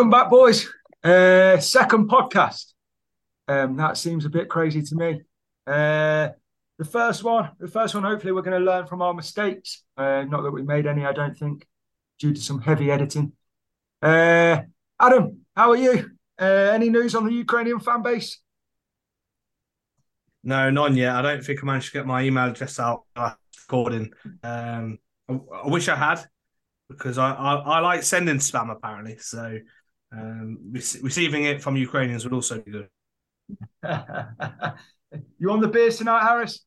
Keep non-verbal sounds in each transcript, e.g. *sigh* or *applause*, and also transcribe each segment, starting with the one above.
Welcome back, boys. Uh, second podcast. Um, that seems a bit crazy to me. Uh, the first one, the first one. Hopefully, we're going to learn from our mistakes. Uh, not that we made any, I don't think, due to some heavy editing. Uh, Adam, how are you? Uh, any news on the Ukrainian fan base? No, none yet. I don't think I managed to get my email address out recording. Um, I, I, wish I had because I, I, I, like sending spam apparently. So um, receiving it from Ukrainians would also be good. *laughs* you on the beers tonight, Harris?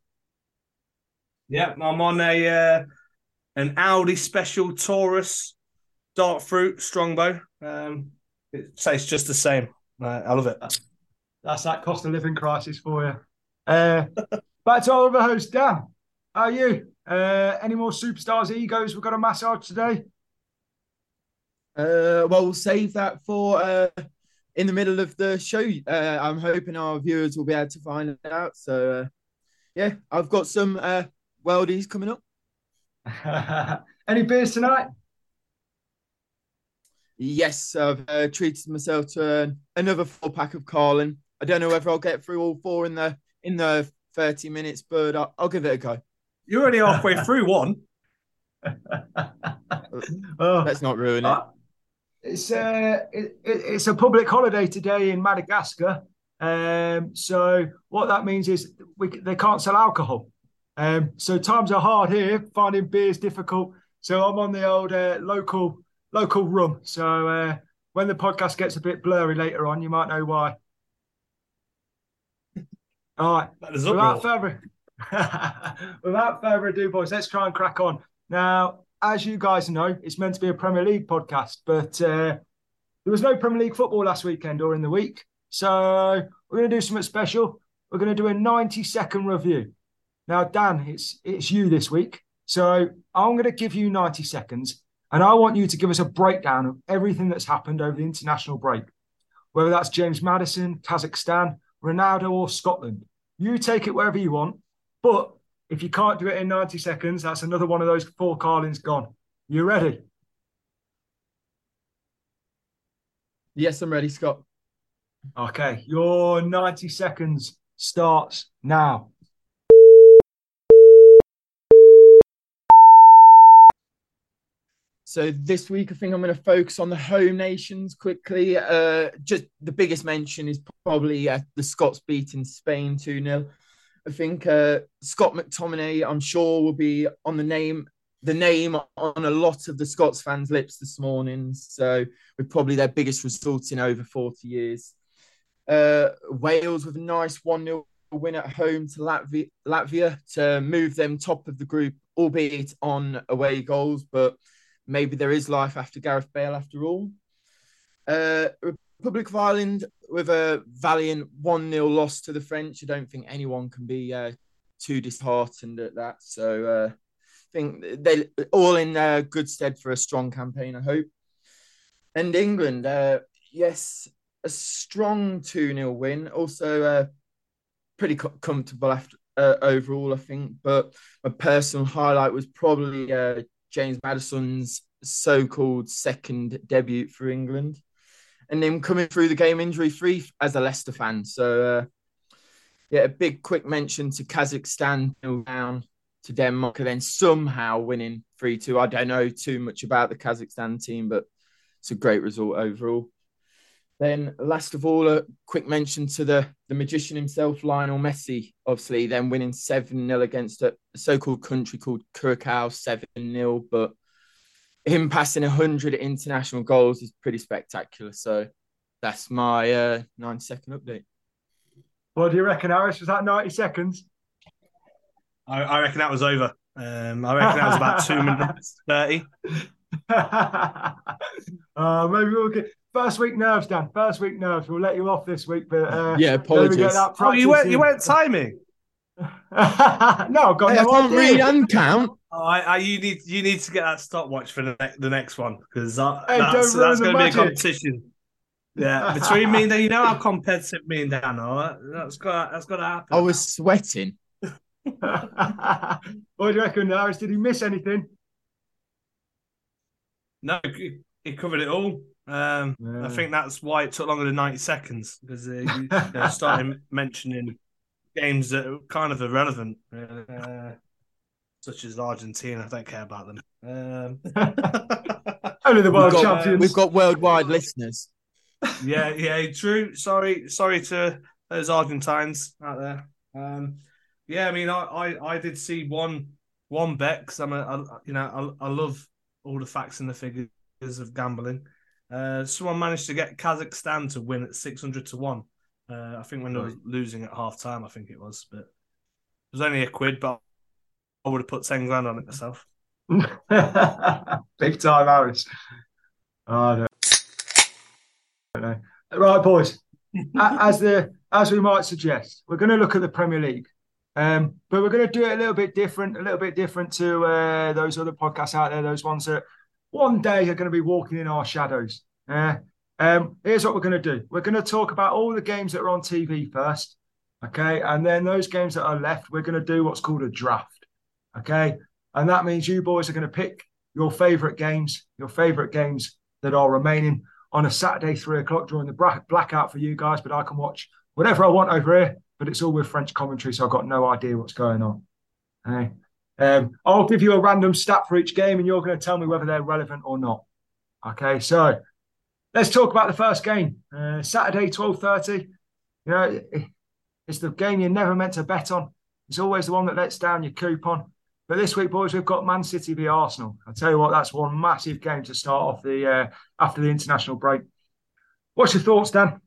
Yeah, I'm on a uh, an Aldi special Taurus dark fruit strongbow. Um, it tastes just the same. Uh, I love it. That's that cost of living crisis for you. Uh, *laughs* back to our other host, Dan. How are you? Uh, any more superstars egos we've got a massage today? Uh, well, we'll save that for uh, in the middle of the show. Uh, I'm hoping our viewers will be able to find it out. So, uh, yeah, I've got some uh, worldies coming up. *laughs* Any beers tonight? Yes, I've uh, treated myself to another four pack of Carling. I don't know whether I'll get through all four in the in the thirty minutes, but I'll, I'll give it a go. You're only halfway through one. *laughs* oh, Let's not ruin it. It's uh, it, it's a public holiday today in Madagascar. Um, so what that means is we they can't sell alcohol. Um, so times are hard here. Finding beer is difficult. So I'm on the old uh, local local rum. So uh, when the podcast gets a bit blurry later on, you might know why. All right. Without further, *laughs* without further ado, boys, let's try and crack on. Now, as you guys know, it's meant to be a Premier League podcast, but uh, there was no Premier League football last weekend or in the week. So we're going to do something special. We're going to do a 90 second review. Now, Dan, it's it's you this week. So I'm going to give you 90 seconds and I want you to give us a breakdown of everything that's happened over the international break, whether that's James Maddison, Kazakhstan, Ronaldo, or Scotland. You take it wherever you want. But if you can't do it in 90 seconds, that's another one of those four Carlings gone. You ready? Yes, I'm ready, Scott. Okay, your 90 seconds starts now. So this week, I think I'm going to focus on the home nations quickly. Uh, just the biggest mention is probably uh, the Scots beating Spain 2 0. I think uh, Scott McTominay, I'm sure, will be on the name the name on a lot of the Scots fans' lips this morning. So we're probably their biggest result in over 40 years. Uh, Wales with a nice 1 0 win at home to Latvia, Latvia to move them top of the group, albeit on away goals, but maybe there is life after Gareth Bale after all. Uh, Republic of Ireland with a valiant 1 0 loss to the French. I don't think anyone can be uh, too disheartened at that. So uh, I think they're all in uh, good stead for a strong campaign, I hope. And England, uh, yes, a strong 2 0 win. Also, uh, pretty co- comfortable after, uh, overall, I think. But my personal highlight was probably James Maddison's so called second debut for England and him coming through the game injury free as a Leicester fan. So, uh, yeah, a big quick mention to Kazakhstan down to Denmark and then somehow winning 3 2. I don't know too much about the Kazakhstan team, but it's a great result overall. Then, last of all, a quick mention to the, the magician himself, Lionel Messi, obviously, then winning 7 0 against a so called country called Curacao 7 0. But him passing 100 international goals is pretty spectacular. So that's my uh, nine second update. What do you reckon, Harris? Was that 90 seconds? I, I reckon that was over. Um, I reckon that was about two minutes *laughs* 30. *laughs* uh, maybe we'll get first week nerves, Dan. First week nerves. We'll let you off this week, but uh, yeah, apologies. Oh, you went, you went timing. *laughs* no, I've got hey, no I can't read and count. Oh, I, I, you need you need to get that stopwatch for the, ne- the next one because that, hey, that's, that's going to be a competition. Yeah, between me and Dan, you know how competitive me and Dan are. That's got that's got to happen. I was sweating. *laughs* what do you reckon, Harris? Did he miss anything? No, he covered it all. Um, yeah. I think that's why it took longer than 90 seconds because uh, you, you started *laughs* mentioning games that are kind of irrelevant, uh, such as Argentina. I don't care about them. Um... *laughs* Only the world we've got, champions. We've got worldwide listeners. Yeah, yeah, true. Sorry, sorry to those Argentines out there. Um, yeah, I mean, I, I, I did see one one bet because I'm a, I, you know, I, I love all the facts and the figures of gambling. Uh, someone managed to get Kazakhstan to win at 600 to 1. Uh, I think when right. they were losing at half time, I think it was, but it was only a quid, but I would have put 10 grand on it myself. *laughs* Big time, Harris. Oh, I don't, know. Right, boys. as the as we might suggest, we're going to look at the Premier League, um, but we're going to do it a little bit different, a little bit different to uh, those other podcasts out there, those ones that one day are going to be walking in our shadows. Uh, um, here's what we're going to do. We're going to talk about all the games that are on TV first, okay, and then those games that are left, we're going to do what's called a draft, okay, and that means you boys are going to pick your favourite games, your favourite games that are remaining on a Saturday, three o'clock during the blackout for you guys, but I can watch whatever I want over here, but it's all with French commentary, so I've got no idea what's going on. Okay. Um, I'll give you a random stat for each game, and you're going to tell me whether they're relevant or not. Okay, so let's talk about the first game. Uh, Saturday, twelve thirty. You know, it's the game you're never meant to bet on. It's always the one that lets down your coupon. But this week, boys, we've got Man City v Arsenal. I tell you what, that's one massive game to start off the uh, after the international break. What's your thoughts, Dan?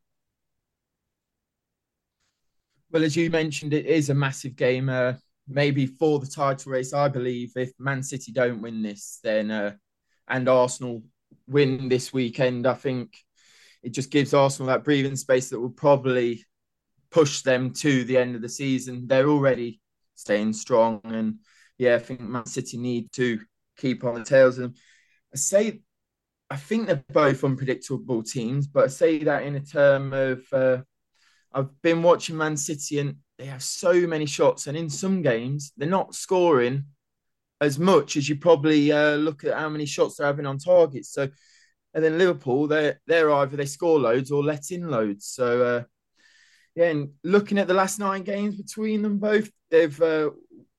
Well, as you mentioned, it is a massive game. Uh, maybe for the title race, I believe if Man City don't win this, then uh, and Arsenal win this weekend, I think it just gives Arsenal that breathing space that will probably push them to the end of the season. They're already staying strong, and yeah, I think Man City need to keep on the tails. And I say, I think they're both unpredictable teams, but I say that in a term of uh, I've been watching Man City and they have so many shots, and in some games they're not scoring as much as you probably uh, look at how many shots they're having on target. So, and then Liverpool, they're they're either they score loads or let in loads. So, uh, yeah, and looking at the last nine games between them both, they've uh,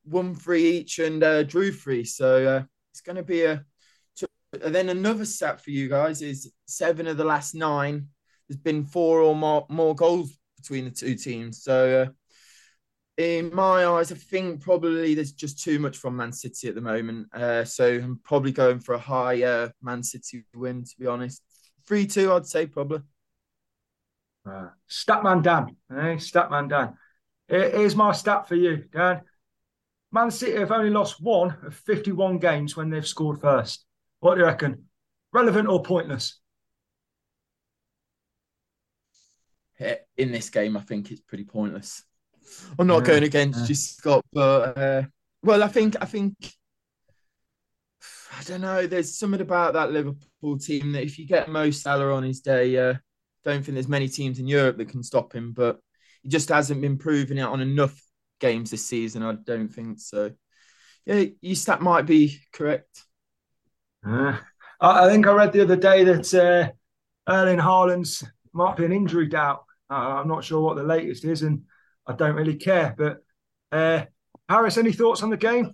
won three each and uh, drew three. So uh, it's going to be a. And then another stat for you guys is seven of the last nine. There's been four or more more goals between the two teams. So uh, in my eyes, I think probably there's just too much from Man City at the moment. Uh, so I'm probably going for a high uh, Man City win, to be honest. 3 2, I'd say, probably. Uh, Statman Dan. Eh? Statman Dan. Here's my stat for you, Dan. Man City have only lost one of 51 games when they've scored first. What do you reckon? Relevant or pointless? In this game, I think it's pretty pointless. I'm not yeah, going against yeah. you, Scott, but uh, well, I think I think I don't know. There's something about that Liverpool team that if you get Mo Salah on his day, uh, don't think there's many teams in Europe that can stop him. But he just hasn't been proving it on enough games this season. I don't think so. Yeah, your stat might be correct. Uh, I think I read the other day that uh, Erling Haaland's might be an injury doubt. Uh, I'm not sure what the latest is, and I don't really care. But uh, Harris, any thoughts on the game?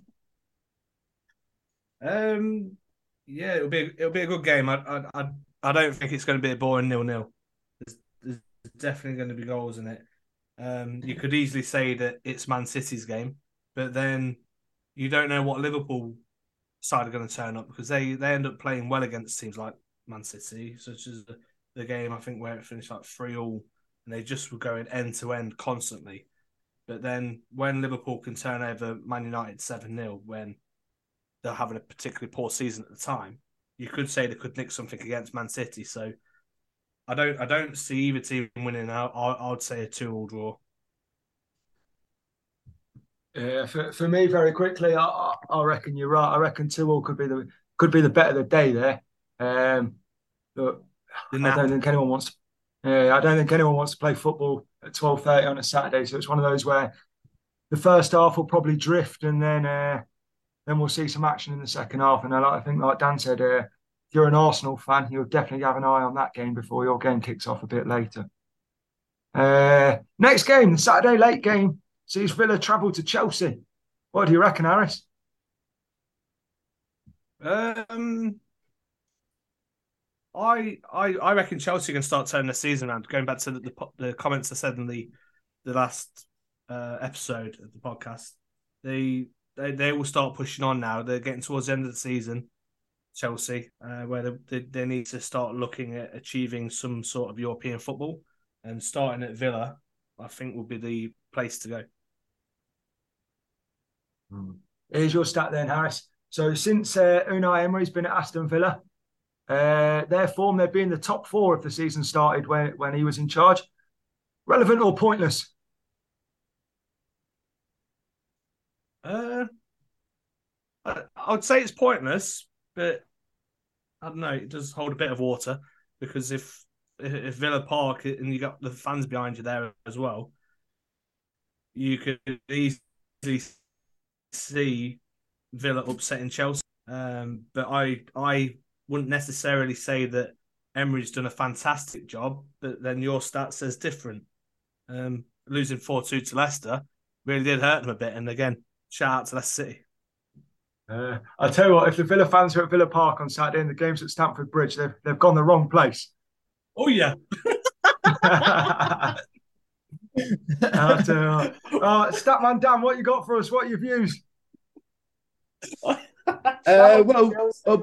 Um, yeah, it'll be it'll be a good game. I I I don't think it's going to be a boring nil nil. There's, there's definitely going to be goals in it. Um, you could easily say that it's Man City's game, but then you don't know what Liverpool side are going to turn up because they they end up playing well against teams like Man City, such as the, the game I think where it finished like three all and they just were going end to end constantly. But then when Liverpool can turn over Man United 7 0 when they're having a particularly poor season at the time, you could say they could nick something against Man City. So I don't I don't see either team winning out. I, would say a two all draw. Yeah, for, for me, very quickly, I, I reckon you're right. I reckon two all could be the could be the bet of the day there. Um, but I don't think anyone wants to uh, I don't think anyone wants to play football at twelve thirty on a Saturday. So it's one of those where the first half will probably drift, and then uh, then we'll see some action in the second half. And I, I think, like Dan said, uh, you're an Arsenal fan, you'll definitely have an eye on that game before your game kicks off a bit later. Uh, next game, the Saturday late game, sees Villa travel to Chelsea. What do you reckon, Harris? Um, I I I reckon Chelsea can start turning the season around. Going back to the, the, the comments I said in the the last uh, episode of the podcast, they they they will start pushing on now. They're getting towards the end of the season. Chelsea, uh, where they, they, need to start looking at achieving some sort of European football, and starting at Villa, I think will be the place to go. Hmm. Here's your stat then, Harris. So since uh, Unai Emery's been at Aston Villa, uh, their form they've been the top four if the season started when when he was in charge. Relevant or pointless? Uh, I, I would say it's pointless, but I don't know. It does hold a bit of water because if if Villa Park and you got the fans behind you there as well, you could easily see Villa upsetting Chelsea. Um, but I I wouldn't necessarily say that Emery's done a fantastic job, but then your stat says different. Um, losing 4 2 to Leicester really did hurt them a bit. And again, shout out to Leicester City. Uh, I'll tell you what, if the Villa fans are at Villa Park on Saturday and the game's at Stamford Bridge, they've, they've gone the wrong place. *laughs* Oh, yeah. I tell you what. Uh, Statman Dan, what you got for us? What are your views? *laughs* uh, well, uh,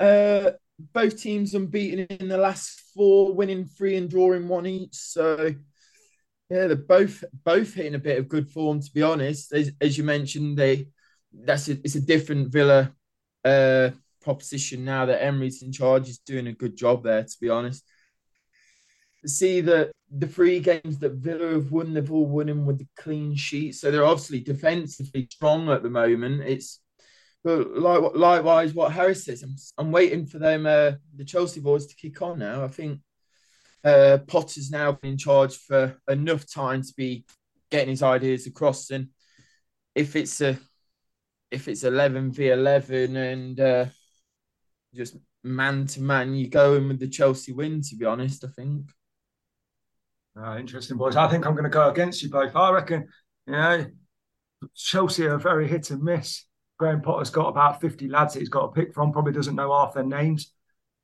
uh, both teams unbeaten in the last four, winning three and drawing one each. So yeah, they're both both hitting a bit of good form. To be honest, as, as you mentioned, they that's a, it's a different Villa uh, proposition now that Emery's in charge. He's doing a good job there. To be honest, see that the three games that Villa have won, they've all won them with the clean sheet. So they're obviously defensively strong at the moment. It's but like, likewise, what Harris says, I'm, I'm waiting for them, uh, the Chelsea boys, to kick on now. I think uh, Potter's now been in charge for enough time to be getting his ideas across. And if it's a if it's eleven v eleven and uh, just man to man, you go in with the Chelsea win. To be honest, I think. Oh, interesting, boys. I think I'm going to go against you both. I reckon, you know, Chelsea are very hit and miss. Graham Potter's got about 50 lads that he's got to pick from, probably doesn't know half their names.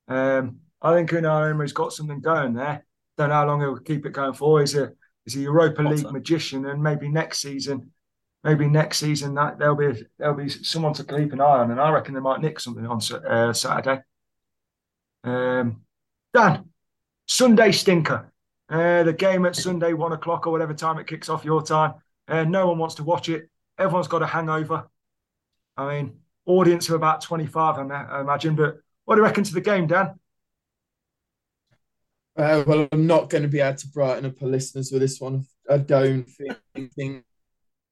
Um, I think Unai Emery's got something going there. Don't know how long he'll keep it going for. He's a he's a Europa Potter. League magician, and maybe next season, maybe next season that there'll be there'll be someone to keep an eye on, and I reckon they might nick something on uh, Saturday. Um, Dan, Sunday stinker. Uh, the game at Sunday one o'clock or whatever time it kicks off your time. Uh, no one wants to watch it. Everyone's got a hangover. I mean, audience of about 25, I imagine. But what do you reckon to the game, Dan? Uh, well, I'm not going to be able to brighten up our listeners with this one. I don't think,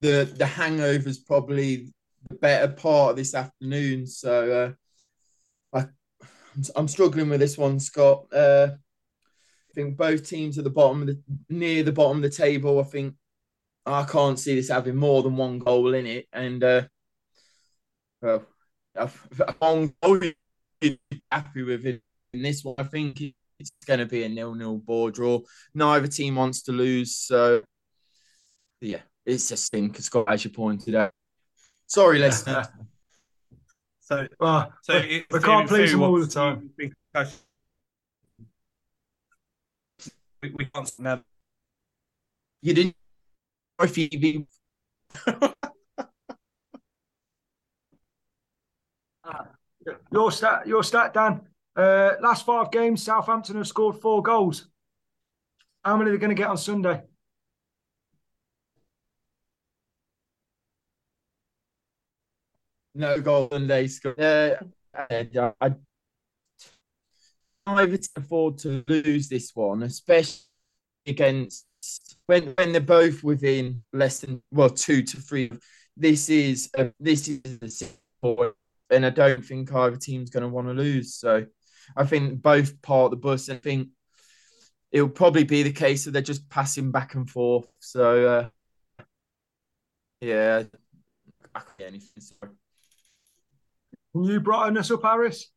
the the hangover is probably the better part of this afternoon. So uh, I, I'm struggling with this one, Scott. Uh, I think both teams at the bottom, the, near the bottom of the table. I think I can't see this having more than one goal in it, and uh, well, I'm happy with it in this one. I think it's going to be a nil-nil board draw. Neither team wants to lose, so yeah, it's a stink, Scott, as you pointed out. Sorry, *laughs* listener. so, well, so we, we can't please them all the time. We, we can't never. You didn't. Phoebe. *laughs* Your stat, your stat, Dan. Uh, last five games, Southampton have scored four goals. How many are they going to get on Sunday? No goal Sunday. Uh, I, I, I would afford to lose this one, especially against when when they're both within less than well two to three. This is a, this is a and I don't think either team's going to want to lose. So I think both part of the bus. I think it'll probably be the case that they're just passing back and forth. So uh, yeah, I can't anything. Can you brighten us up, Harris?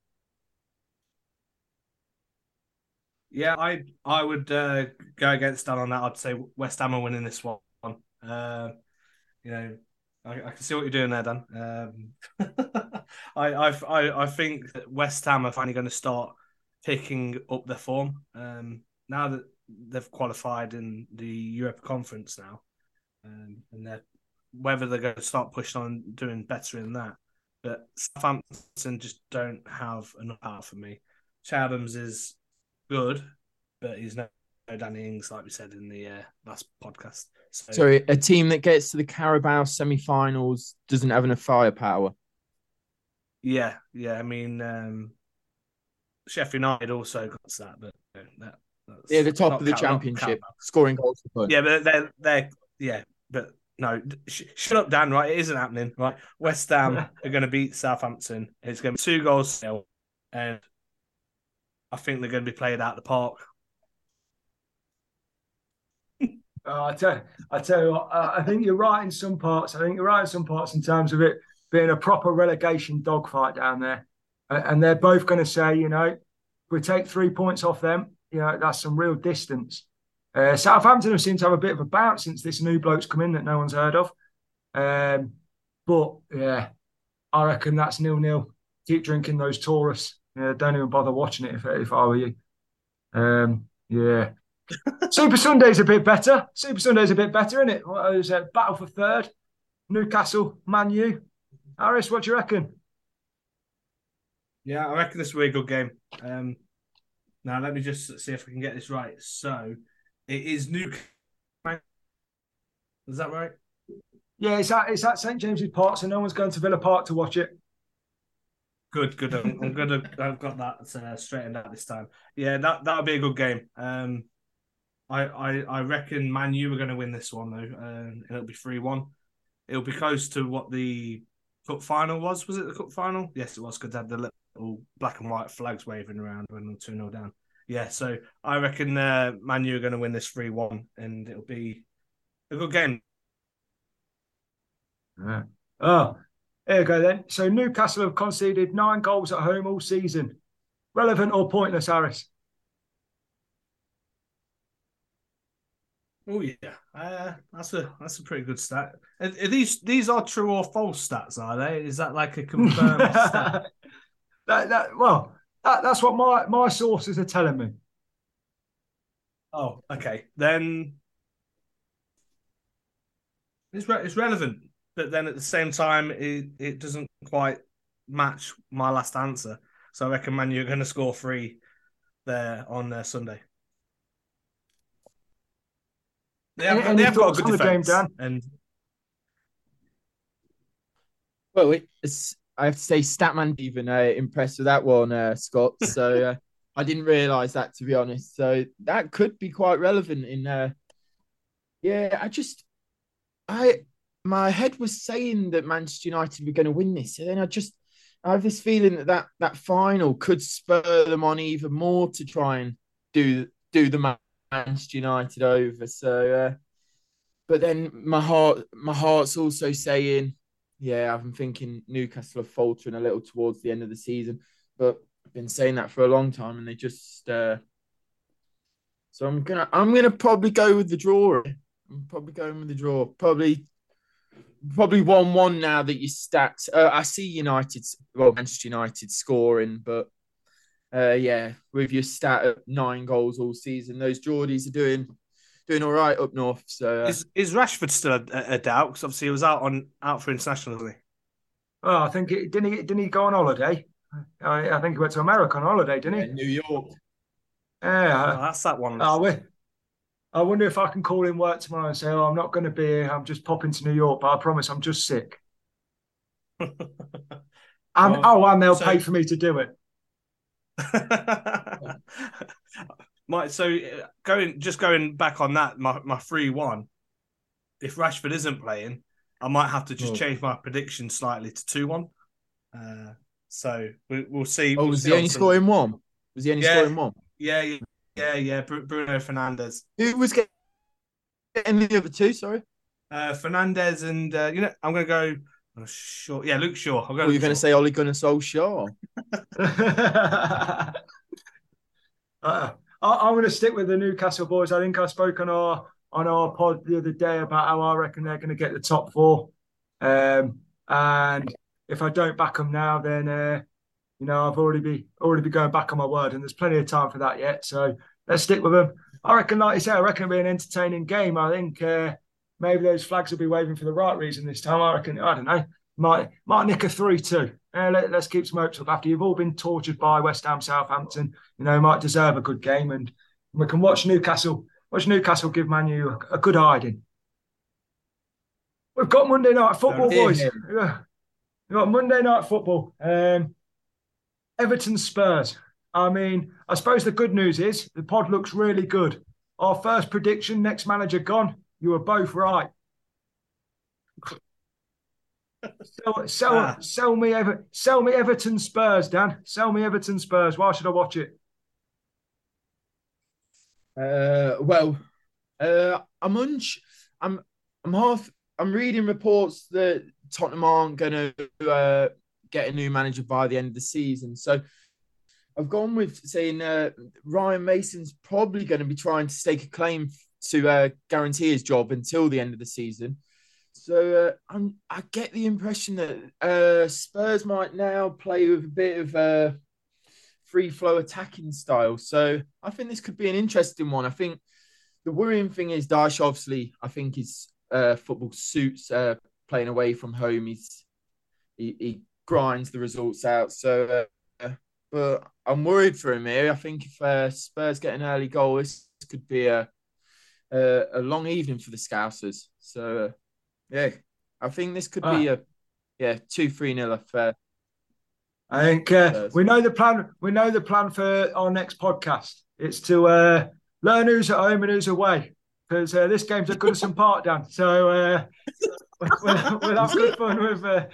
Yeah, I I would uh, go against Dan on that. I'd say West Ham are winning this one. Uh, you know, I, I, can see what you're doing there, Dan. Um, *laughs* I, I I think that West Ham are finally going to start picking up their form um, now that they've qualified in the Europe Conference now, um, and they're whether they're going to start pushing on doing better in that. But Southampton just don't have enough power for me. Che Adams is good, but he's no, no Danny Ings, like we said in the uh, last podcast. So, Sorry, a team that gets to the Carabao semi-finals doesn't have enough firepower. Yeah, yeah. I mean, um, Sheffield United also got that, but you know, that yeah, the top of the championship, scoring goals for Yeah, but they're they're yeah, but no, sh- shut up, Dan. Right, it isn't happening. Right, West Ham *laughs* are going to beat Southampton. It's going to be two goals still, and I think they're going to be played out the park. Uh, *laughs* I tell, I tell you, what, uh, I think you're right in some parts. I think you're right in some parts in terms of it being a proper relegation dogfight down there, uh, and they're both going to say, you know, we take three points off them, you know, that's some real distance. Uh, Southampton have seemed to have a bit of a bounce since this new bloke's come in that no one's heard of. Um, but yeah, I reckon that's nil nil. Keep drinking those Taurus. Yeah, don't even bother watching it if, if I were you. Um, yeah. *laughs* Super Sunday's a bit better. Super Sunday's a bit better, isn't it? What was? Battle for third. Newcastle, Man U. Harris, what do you reckon? Yeah, I reckon this will be a good game. Um, now let me just see if I can get this right. So it is Newcastle. Is that right? Yeah, it's at it's at St James's Park, so no one's going to Villa Park to watch it. Good, good. I'm, I'm good. I've got that uh, straightened out this time. Yeah, that that'll be a good game. Um, I I, I reckon Man U are going to win this one though, and it'll be three one. It'll be close to what the cup final was. Was it the cup final? Yes, it was. Because they had the little black and white flags waving around when they're two 0 down. Yeah, so I reckon uh, Man U are going to win this three one, and it'll be a good game. Oh, there you go then. So Newcastle have conceded nine goals at home all season. Relevant or pointless, Harris? Oh yeah, uh, that's a that's a pretty good stat. Are, are these these are true or false stats? Are they? Is that like a confirmed *laughs* stat? That, that well, that, that's what my my sources are telling me. Oh, okay. Then it's re- it's relevant, but then at the same time, it it doesn't quite match my last answer. So I reckon Man you're going to score three there on uh, Sunday. They have, they have got a good defense, game, Dan? and well, it's I have to say, Statman even uh, impressed with that one, uh, Scott. *laughs* So uh, I didn't realise that to be honest. So that could be quite relevant in. Uh, yeah, I just, I my head was saying that Manchester United were going to win this, and then I just I have this feeling that that, that final could spur them on even more to try and do do the Manchester United over. So, uh, but then my heart my heart's also saying yeah, I've been thinking Newcastle are faltering a little towards the end of the season, but I've been saying that for a long time, and they just. Uh... So I'm gonna I'm gonna probably go with the draw. I'm probably going with the draw. Probably probably one one now that you stats. Uh, I see United, well Manchester United scoring, but uh, yeah, with your stat of nine goals all season, those Geordies are doing doing all right up north. So uh, is, is Rashford still a, a doubt? Because obviously he was out on out for international, wasn't he? Oh, I think it, didn't he didn't he go on holiday? I, I think he went to America on holiday, didn't he? Yeah, New York. Yeah, oh, that's that one. Oh, we, I wonder if I can call in work tomorrow and say, "Oh, I'm not going to be here. I'm just popping to New York, but I promise I'm just sick." *laughs* and well, oh, and they'll so... pay for me to do it. *laughs* *laughs* my so uh, going just going back on that, my my three one. If Rashford isn't playing, I might have to just oh. change my prediction slightly to two one. Uh, so we, will see. Oh, we'll was see he only scoring one? Was he only yeah, scoring one? Yeah, yeah, yeah, yeah. Bruno Fernandes. Who was getting the other two? Sorry. Uh, Fernandes and uh, you know I'm going to go. Oh, Shaw. Yeah, Luke Shaw. I'll go. Were you going to say Ole Gunnar Solskjaer? uh, *laughs* *laughs* *laughs* I, am going to stick with the Newcastle boys. I think I spoke on our on our pod the other day about how I reckon they're going to get the top four. Um, and if I don't back them now, then uh, you know I've already be already be going back on my word, and there's plenty of time for that yet. So let's stick with them. I reckon, like you say, I reckon it'll be an entertaining game. I think uh, maybe those flags will be waving for the right reason this time. I reckon, I don't know, might might nick a three two. Uh, let, us keep some hopes up after you've all been tortured by West Ham, Southampton. You know, might deserve a good game, and we can watch Newcastle watch Newcastle give Manu a, a good hiding. We've got Monday night football, boys. We've got Monday night football. Um, Everton Spurs. I mean, I suppose the good news is the pod looks really good. Our first prediction, next manager gone. You were both right. Sell, sell, ah. sell me Ever, sell me Everton Spurs, Dan. Sell me Everton Spurs. Why should I watch it? Uh, well, uh, I'm unch. I'm I'm half. I'm reading reports that Tottenham aren't going to uh, get a new manager by the end of the season. So I've gone with saying uh, Ryan Mason's probably going to be trying to stake a claim to uh, guarantee his job until the end of the season. So uh, i get the impression that uh, Spurs might now play with a bit of a free flow attacking style. So I think this could be an interesting one. I think the worrying thing is Dyche, obviously, I think his uh, football suits uh, playing away from home. He's he, he grinds the results out. So, uh, but I'm worried for him here. I think if uh, Spurs get an early goal, this could be a a, a long evening for the Scousers. So, uh, yeah, I think this could be a yeah two three nil affair. I think uh, we know the plan. We know the plan for our next podcast. It's to uh, learn who's at home and who's away because uh, this game's at Goodison Park, Dan. So uh, *laughs* we'll, we'll, have good fun with. Uh,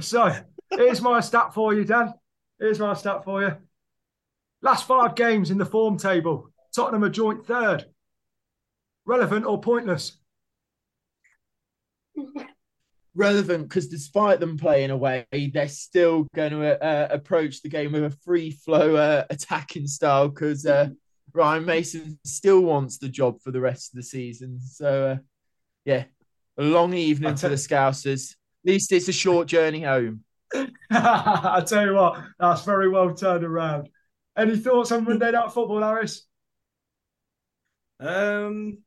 so here's my stat for you, Dan. Here's my stat for you. Last five games in the form table, Tottenham are joint third. Relevant or pointless? relevant because despite them playing away, they're still going to uh, approach the game with a free flow uh, attacking style because uh, Ryan Mason still wants the job for the rest of the season. So, uh, yeah, a long evening for the Scousers. At least it's a short journey home. *laughs* I tell you what, that's very well turned around. Any thoughts on Monday Night Football, Harris? Um,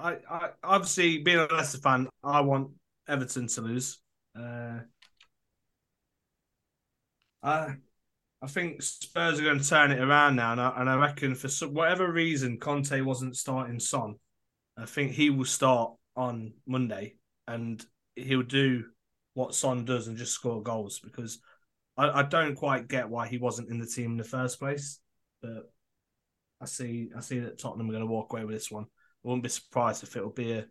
I, I obviously being a Leicester fan, I want Everton to lose. Uh, I I think Spurs are going to turn it around now, and I, and I reckon for some, whatever reason Conte wasn't starting Son, I think he will start on Monday, and he'll do what Son does and just score goals because I, I don't quite get why he wasn't in the team in the first place, but I see I see that Tottenham are going to walk away with this one. I wouldn't be surprised if it'll be a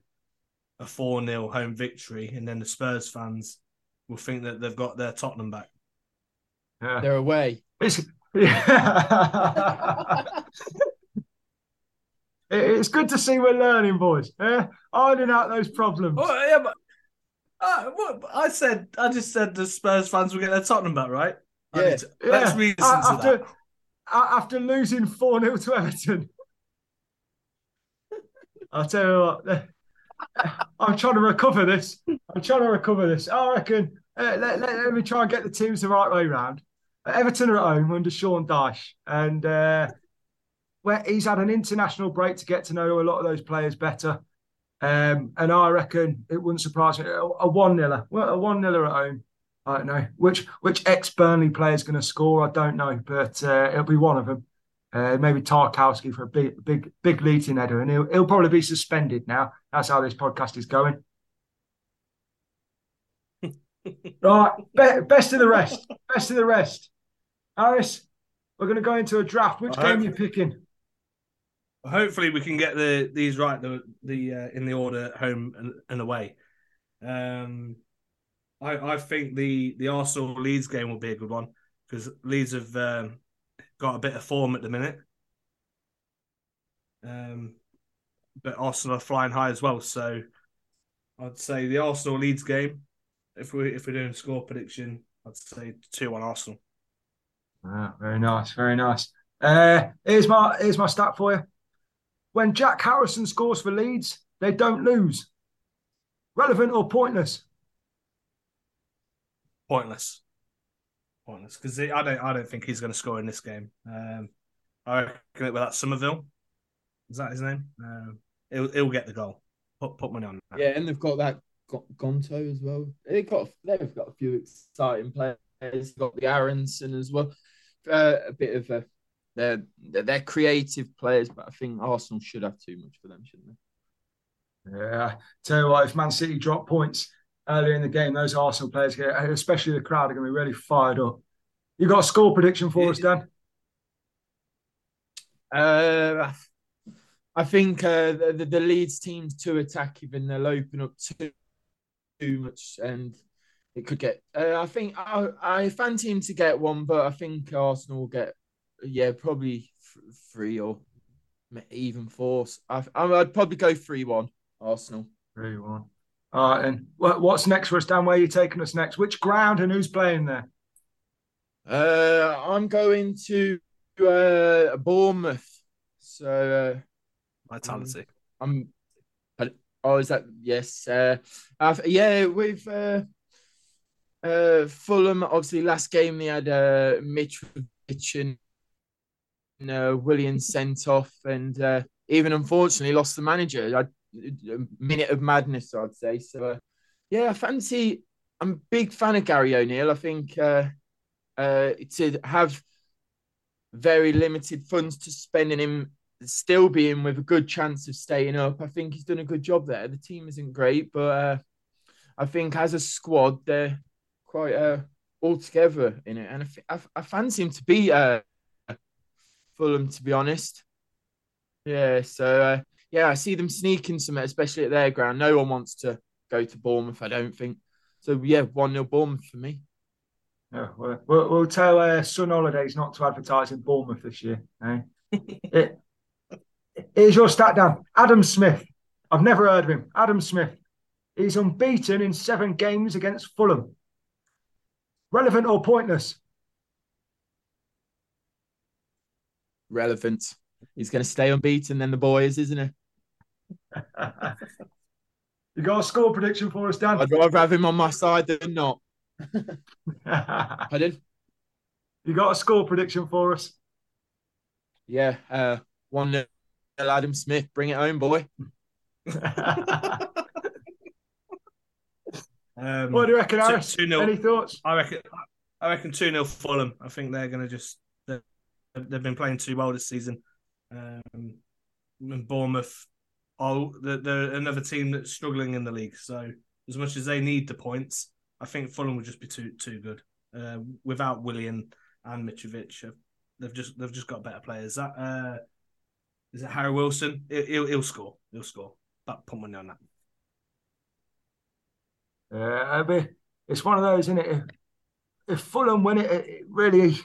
a four 0 home victory, and then the Spurs fans will think that they've got their Tottenham back. Yeah. They're away. It's, yeah. *laughs* it's good to see we're learning, boys. Yeah, ironing out those problems. Oh, yeah, but uh, what, I said, I just said the Spurs fans will get their Tottenham back, right? Yeah, to, yeah. let's reason after, that. After losing four 0 to Everton. I'll tell you what. I'm trying to recover this. I'm trying to recover this. I reckon. Uh, let, let, let, me try and get the teams the right way round. Everton are at home under Sean Dyche, and uh, where he's had an international break to get to know a lot of those players better. Um, and I reckon it wouldn't surprise me a one niller, a one niller at home. I don't know which which ex Burnley player is going to score. I don't know, but uh, it'll be one of them. Uh, maybe Tarkowski for a big, big, big leading header, and he'll, he'll probably be suspended now. That's how this podcast is going. *laughs* right, be, best of the rest. Best of the rest. Harris, we're going to go into a draft. Which game are you picking? Hopefully, we can get the these right the the uh, in the order home and, and away. Um, I I think the the Arsenal Leeds game will be a good one because Leeds have um, got a bit of form at the minute. Um, but Arsenal are flying high as well. So I'd say the Arsenal Leeds game. If we if we're doing score prediction, I'd say two on Arsenal. Ah, very nice, very nice. Uh, here's my here's my stat for you. When Jack Harrison scores for Leeds, they don't lose. Relevant or pointless? Pointless. Pointless because I don't I don't think he's going to score in this game. Um, I reckon it with that Summerville. Is that his name? Um, he'll, he'll get the goal. Put put money on that. Yeah, and they've got that Gnonto as well. They've got they've got a few exciting players. They've got the Aaronson as well. Uh, a bit of a they're they're creative players, but I think Arsenal should have too much for them, shouldn't they? Yeah. Tell you what, if Man City drop points earlier in the game, those Arsenal players, get, especially the crowd, are going to be really fired up. You got a score prediction for us, Dan? Uh, I think uh, the, the Leeds team's too attacking and they'll open up too, too much and it could get. Uh, I think I, I fancy him to get one, but I think Arsenal will get, yeah, probably three or even four. I, I'd probably go 3 1 Arsenal. 3 1. All right, and what's next for us, Dan? Where are you taking us next? Which ground and who's playing there? Uh, I'm going to uh, Bournemouth. So uh, vitality. I'm. oh, is that yes? Uh, yeah, with uh, uh, Fulham, obviously, last game they had uh, Mitrovic and uh, Williams sent off, and uh, even unfortunately lost the manager. I, a minute of madness, I'd say. So, uh, yeah, I fancy. I'm a big fan of Gary O'Neill. I think uh, uh, to have very limited funds to spend in him still being with a good chance of staying up. I think he's done a good job there. The team isn't great, but uh, I think as a squad, they're quite uh, all together in it. And I, I, I fancy him to be uh, Fulham, to be honest. Yeah, so yeah, I see them sneaking some, especially at their ground. No one wants to go to Bournemouth, I don't think. So yeah, 1 0 Bournemouth for me. Yeah, we'll, we'll, tell uh, Sun Holidays not to advertise in Bournemouth this year. Eh? *laughs* it, Here's your stat down. Adam Smith. I've never heard of him. Adam Smith. He's unbeaten in seven games against Fulham. Relevant or pointless? Relevant. He's going to stay unbeaten then the boys, isn't he? *laughs* you got a score prediction for us, Dan? I'd rather have him on my side than not. *laughs* I did. You got a score prediction for us? Yeah, uh, 1 nil. Adam Smith, bring it home, boy. *laughs* um, what do you reckon, Harris? Two, two Any thoughts? I reckon. I reckon two 0 Fulham. I think they're going to just. They've been playing too well this season. Um, and Bournemouth, oh, they're, they're another team that's struggling in the league. So as much as they need the points, I think Fulham would just be too too good. Uh, without Willian and Mitrovic, they've just they've just got better players. That uh, is it Harry Wilson? He'll, he'll score. He'll score. But put money on that. Yeah, mean, it's one of those, isn't it? If, if Fulham win it, it really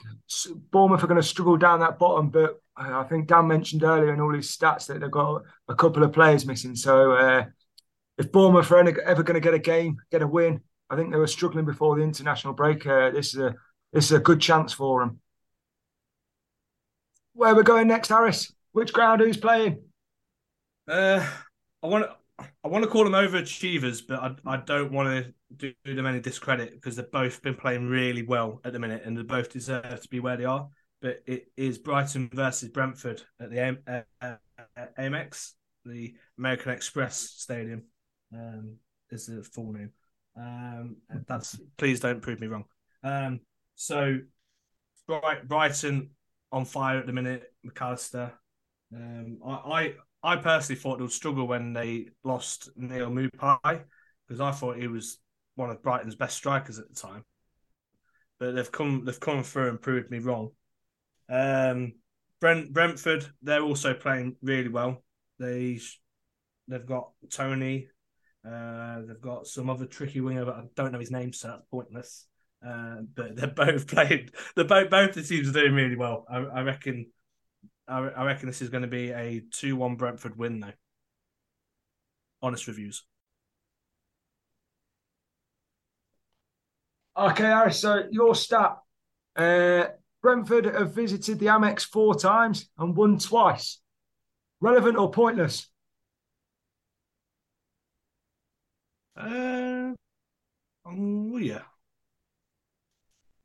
Bournemouth are going to struggle down that bottom. But I think Dan mentioned earlier in all his stats that they've got a couple of players missing. So uh, if Bournemouth are ever going to get a game, get a win, I think they were struggling before the international break. Uh, this is a this is a good chance for them. Where we're going next, Harris? Which ground who's playing? Uh, I want to I want to call them overachievers, but I, I don't want to do them any discredit because they've both been playing really well at the minute and they both deserve to be where they are. But it is Brighton versus Brentford at the uh, uh, Amex, the American Express Stadium, um, is the full name. Um, that's please don't prove me wrong. Um, so Brighton on fire at the minute. Mac Allister, um, I, I, I personally thought they would struggle when they lost Neal Maupay because I thought he was one of Brighton's best strikers at the time. But they've come they've come through and proved me wrong. Um, Brent Brentford they're also playing really well. They they've got Toney, uh, they've got some other tricky winger, but I don't know his name, so that's pointless. Uh, but they're *laughs* both playing. They're both both the teams are doing really well. I, I reckon I, I reckon this is going to be a 2 1 Brentford win, though. Honest reviews. Okay, Harris, so your stat uh, Brentford have visited the Amex four times and won twice. Relevant or pointless? Uh, oh yeah.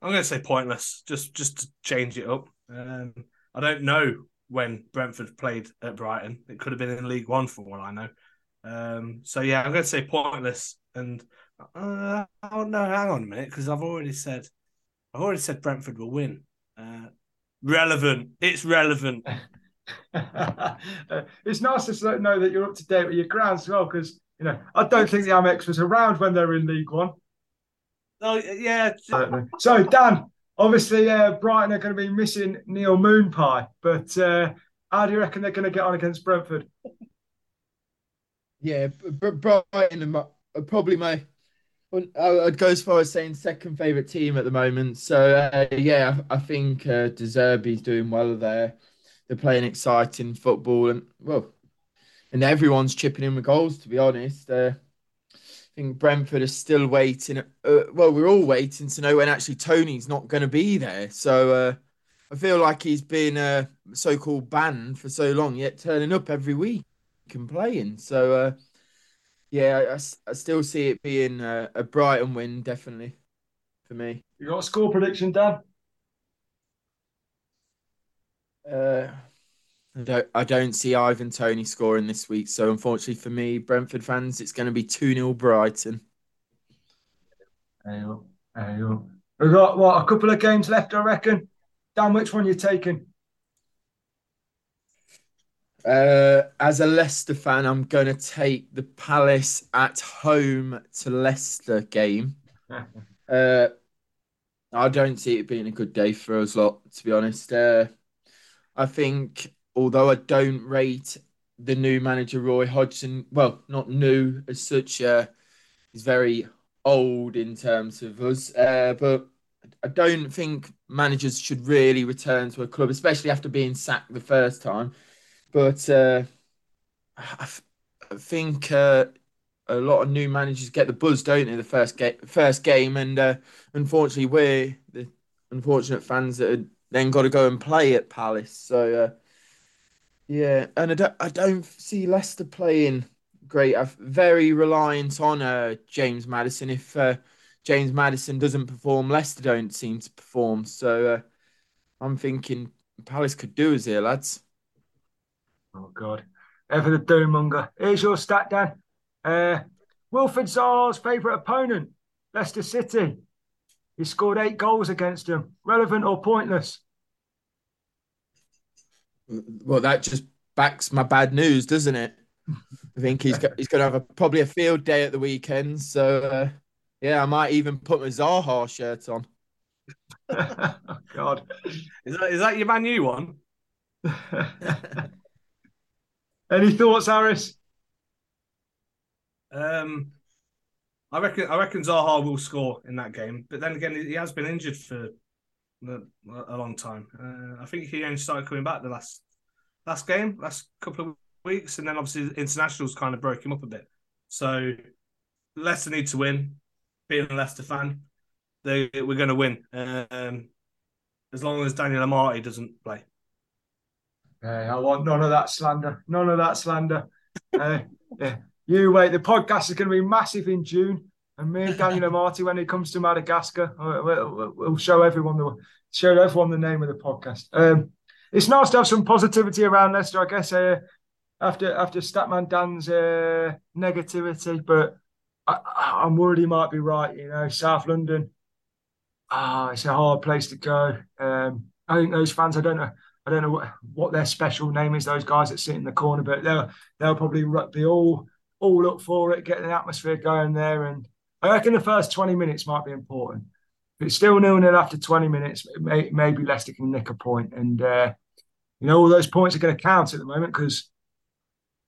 I'm going to say pointless, just just to change it up. Um, I don't know when Brentford played at Brighton. It could have been in League One for all I know. Um, so yeah, I'm going to say pointless. And uh, oh no, hang on a minute, because I've already said I've already said Brentford will win. Uh, relevant. It's relevant. *laughs* it's nice to know that you're up to date with your grounds as well, because you know I don't think the Amex was around when they were in League One. Oh yeah. So Dan, obviously uh, Brighton are going to be missing Neil Moonpie, but uh, how do you reckon they're going to get on against Brentford? Yeah, but Brighton are probably my. I'd go as far as saying second favourite team at the moment. So uh, yeah, I think uh, De Zerbi's doing well there. They're playing exciting football, and well, and everyone's chipping in with goals. To be honest, uh, think Brentford are still waiting. Uh, well, we're all waiting to know when actually Toney's not going to be there. So uh, I feel like he's been uh, so-called banned for so long, yet turning up every week and playing. So uh, yeah, I, I, still see it being a, a Brighton win, definitely for me. You got a score prediction, Dan? Uh, I don't, I don't see Ivan Toney scoring this week. So unfortunately for me, Brentford fans, it's going to be 2 0 Brighton. Ayo, ayo. We've got what a couple of games left, I reckon. Dan, which one you taking? Uh, as a Leicester fan, I'm going to take the Palace at home to Leicester game. *laughs* uh, I don't see it being a good day for us lot, to be honest. Uh, I think although I don't rate the new manager Roy Hodgson, well, not new as such, uh, he's very old in terms of us, uh, but I don't think managers should really return to a club, especially after being sacked the first time. But uh, I, think uh, a lot of new managers get the buzz, don't they? The first game, first game, and uh, unfortunately, we're the unfortunate fans that then got to go and play at Palace. So uh, yeah, and I don't, I don't see Leicester playing great. I'm very reliant on uh, James Maddison. If uh, James Maddison doesn't perform, Leicester don't seem to perform. So I'm thinking Palace could do us here, lads. Oh God, ever the doommonger. Here's your stat, Dan. Uh, Wilfried Zaha's favourite opponent, Leicester City. He scored eight goals against them. Relevant or pointless? well, that just backs my bad news, doesn't it? I think he's got, he's going to have a, probably a field day at the weekend. So uh, yeah, I might even put my Zaha shirt on. *laughs* oh, God, is that is that your Man U one? *laughs* Any thoughts, Harris? Um, I reckon I reckon Zaha will score in that game, but then again, he has been injured for a long time. Uh, I think he only started coming back the last last game, last couple of weeks, and then obviously internationals kind of broke him up a bit. So Leicester need to win. Being a Leicester fan, they we're going to win. Um, as long as Daniel Amartey doesn't play. Hey, I want none of that slander. None of that slander. uh, yeah. You wait. The podcast is going to be massive in June. And me and Daniel Amartey, when it comes to Madagascar, we'll, we'll show everyone the show everyone the name of the podcast. Um, it's nice to have some positivity around Leicester, I guess. Uh, after after Statman Dan's uh, negativity, but I, am worried he might be right. You know, South London, ah, oh, it's a hard place to go. Um, I think those fans, I don't know, I don't know what, what their special name is. Those guys that sit in the corner, but they'll they'll probably be all all up for it, getting the atmosphere going there, and I reckon the first 20 minutes might be important. If it's still nil nil after 20 minutes, may, maybe Leicester can nick a point. And, uh, you know, all those points are going to count at the moment because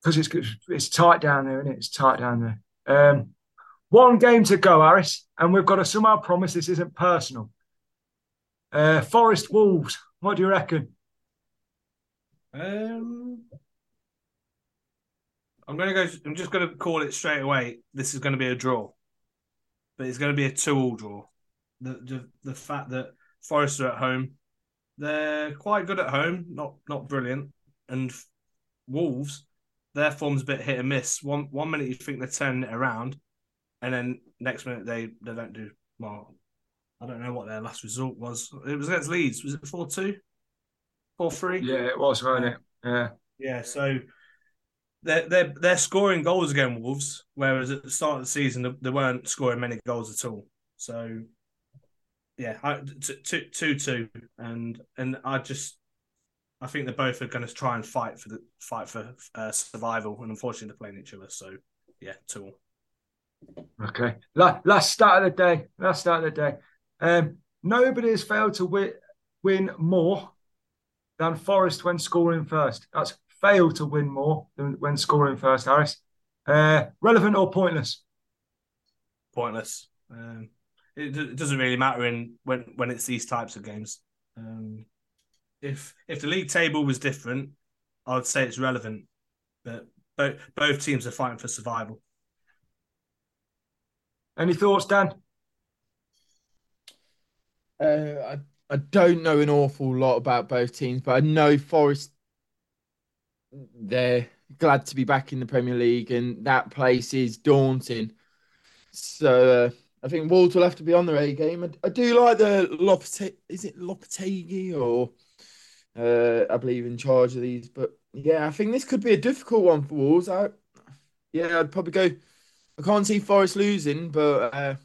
because it's it's tight down there, and it? It's tight down there. Um, one game to go, Harris, and we've got to somehow promise this isn't personal. Uh, Forest Wolves, what do you reckon? Um, I'm gonna go. I'm just gonna call it straight away. This is to be a draw but it's to be a two-all draw. The, the the fact that Forest are at home, they're quite good at home, not not brilliant. And Wolves, their form's a bit hit and miss. One one minute you think they're turning it around, and then next minute they they don't do well. I don't know what their last result was. It was against Leeds. Was it four two? Four three? Yeah, it was, wasn't it? Yeah. Yeah. So they're they're they're scoring goals against Wolves, whereas at the start of the season they weren't scoring many goals at all. So yeah, I, two, two, two, and and I just I think they both are going to try and fight for the fight for uh, survival, and unfortunately they're playing each other. So yeah, two. Okay, last, last start of the day. Last start of the day. Um, nobody has failed to win, win more than Forest when scoring first. That's failed to win more than when scoring first. Harris, uh, relevant or pointless? Pointless. Um, it, it, doesn't really matter in when when it's these types of games. Um, if if the league table was different, I would say it's relevant. But both both teams are fighting for survival. Any thoughts, Dan? Uh, I I don't know an awful lot about both teams, but I know Forest. They're glad to be back in the Premier League, and that place is daunting. So uh, I think Wolves will have to be on their A game. I, I do like the Lopete, is it Lopetegui or uh, I believe in charge of these, but yeah, I think this could be a difficult one for Wolves. I, yeah, I'd probably go. I can't see Forest losing, but uh,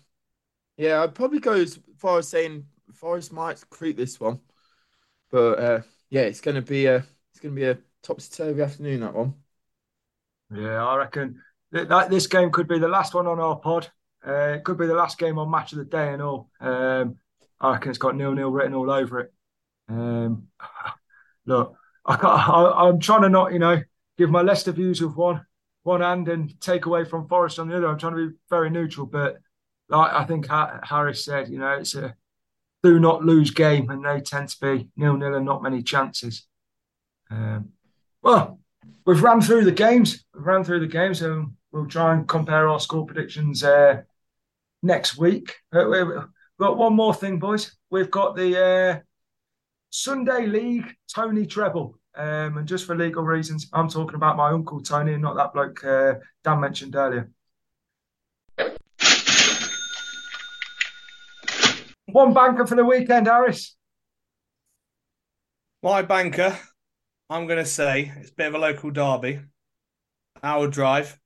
yeah, I'd probably go as far as saying Forest might creep this one. But uh, yeah, it's going to be a it's going to be a topsy turvy afternoon that one. Yeah, I reckon that, this game could be the last one on our pod. Uh, it could be the last game on match of the day and all. Um, I reckon it's got nil nil written all over it. Um, *laughs* look, I am trying to not, you know, give my Leicester views with one one hand and take away from Forest on the other. I'm trying to be very neutral, but like I think Harris said, you know, it's a do not lose game, and they tend to be nil nil and not many chances. Um, well, we've run through the games. We've run through the games, and we'll try and compare our score predictions uh, next week. Uh, we've got one more thing, boys. We've got the uh, Sunday League Tony Treble. Um, and just for legal reasons, I'm talking about my uncle Tony and not that bloke uh, Dan mentioned earlier. One banker for the weekend, Harris. My banker, I'm going to say it's a bit of a local derby. Our drive,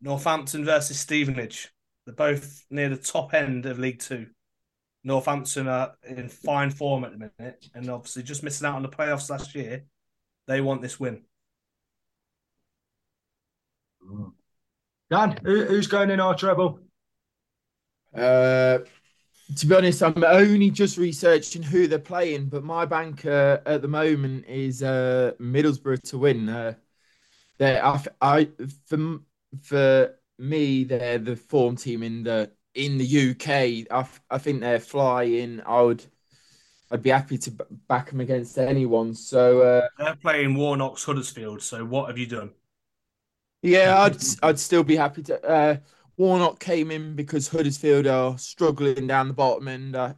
Northampton versus Stevenage. They're both near the top end of League Two. Northampton are in fine form at the minute, and obviously just missing out on the playoffs last year. They want this win. Dan, who's going in our treble? Uh, to be honest, I'm only just researching who they're playing, but my banker at the moment is uh, Middlesbrough to win. Uh, I, I, for for me, they're the form team in the in the UK. I, I think they're flying. I would, I'd be happy to back them against anyone. So uh, they're playing Warnock's Huddersfield. So what have you done? Yeah, I'd I'd still be happy to. Uh, Warnock came in because Huddersfield are struggling down the bottom, and uh,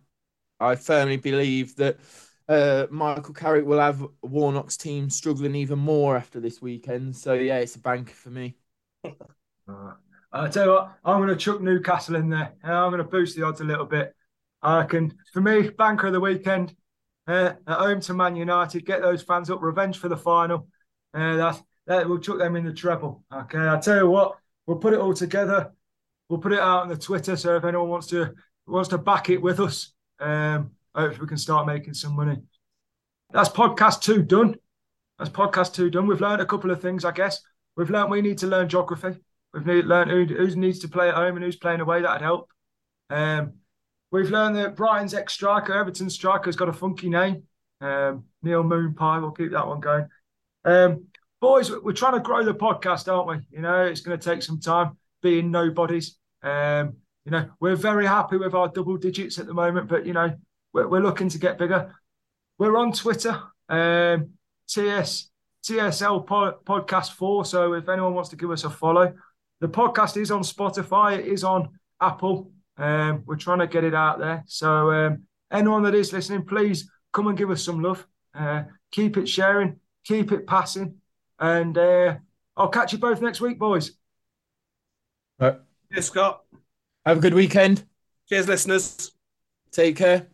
I firmly believe that uh, Michael Carrick will have Warnock's team struggling even more after this weekend. So yeah, it's a banker for me. uh, I tell you what, I'm going to chuck Newcastle in there. I'm going to boost the odds a little bit. I can, for me, banker of the weekend uh, at home to Man United, get those fans up, revenge for the final. Uh, that that will chuck them in the treble. Okay, I tell you what, we'll put it all together we'll put it out on the Twitter. So if anyone wants to wants to back it with us, um, hopefully we can start making some money. That's podcast two done. That's podcast two done. We've learned a couple of things, I guess. We've learned we need to learn geography. We've need, learned who, who needs to play at home and who's playing away. That'd help. Um, we've learned that Brighton's ex striker, Everton striker, has got a funky name. Um, Neil Moonpie. We'll keep that one going. Um, boys, we're trying to grow the podcast, aren't we? You know, it's going to take some time being nobodies. Um, you know, we're very happy with our double digits at the moment, but you know, we're, we're looking to get bigger. We're on Twitter, um, TS TSL Podcast Four. So if anyone wants to give us a follow, the podcast is on Spotify. It is on Apple. Um, we're trying to get it out there. So um, anyone that is listening, please come and give us some love. Uh, keep it sharing, keep it passing, and uh, I'll catch you both next week, boys. Right. Cheers, Scott. Have a good weekend. Cheers, listeners. Take care.